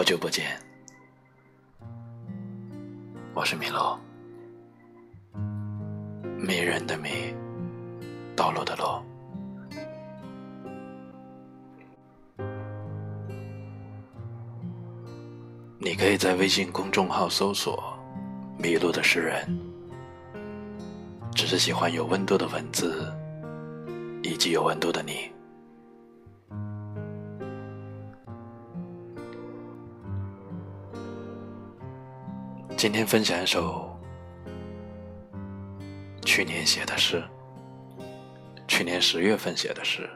好久不见，我是米洛，迷人的迷，道路的路。你可以在微信公众号搜索“迷路的诗人”，只是喜欢有温度的文字，以及有温度的你。今天分享一首去年写的诗，去年十月份写的诗，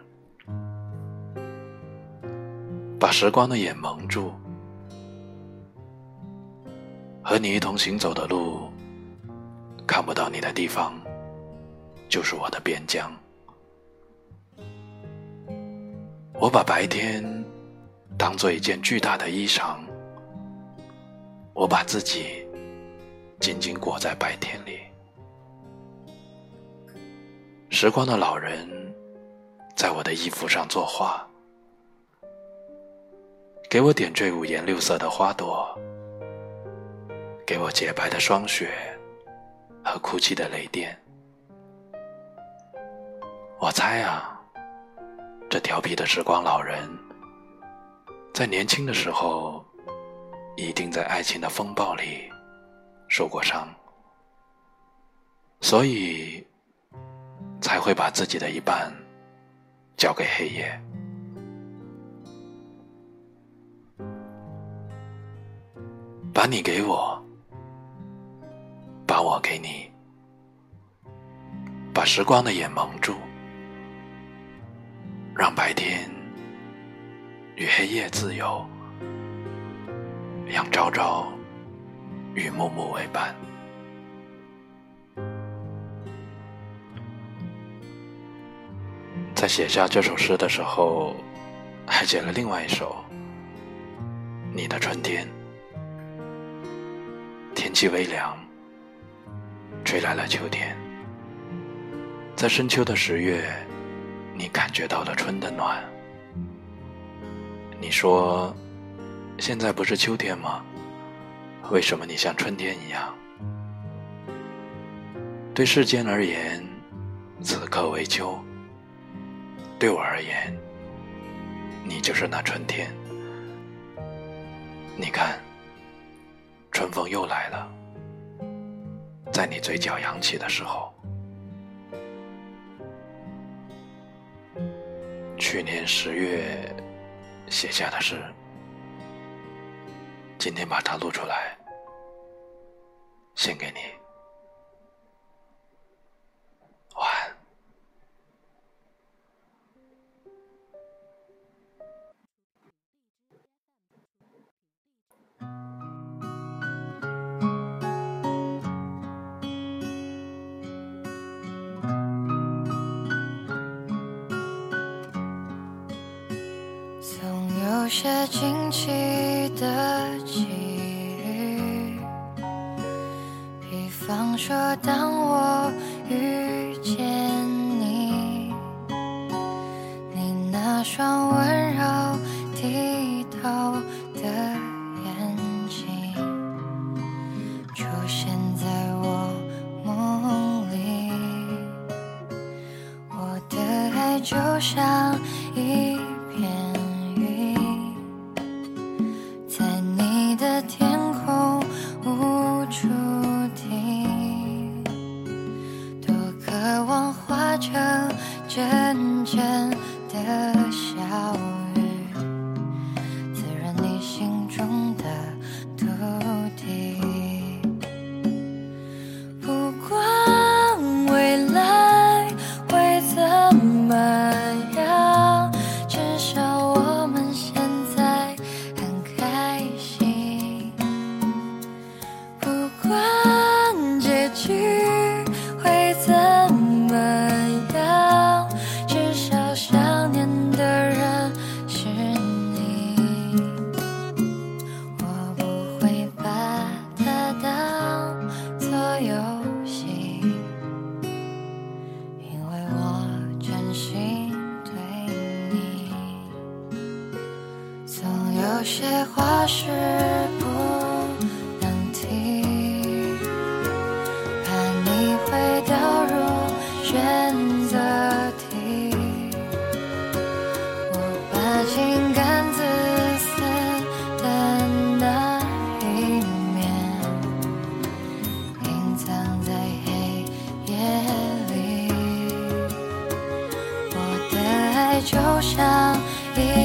把时光的眼蒙住，和你一同行走的路，看不到你的地方，就是我的边疆。我把白天当做一件巨大的衣裳，我把自己。紧紧裹在白天里，时光的老人在我的衣服上作画，给我点缀五颜六色的花朵，给我洁白的霜雪和哭泣的泪点。我猜啊，这调皮的时光老人，在年轻的时候，一定在爱情的风暴里。受过伤，所以才会把自己的一半交给黑夜。把你给我，把我给你，把时光的眼蒙住，让白天与黑夜自由，让朝朝。与暮暮为伴。在写下这首诗的时候，还写了另外一首《你的春天》。天气微凉，吹来了秋天。在深秋的十月，你感觉到了春的暖。你说：“现在不是秋天吗？”为什么你像春天一样？对世间而言，此刻为秋；对我而言，你就是那春天。你看，春风又来了，在你嘴角扬起的时候。去年十月写下的诗。今天把它录出来，献给你总。有些惊奇的际比方说，当我遇见你，你那双温柔剔透的眼睛，出现在我梦里，我的爱就像一。片的小雨，滋润你心中的有些话是不能提，怕你会掉入选择题。我把情感自私的那一面隐藏在黑夜里，我的爱就像一。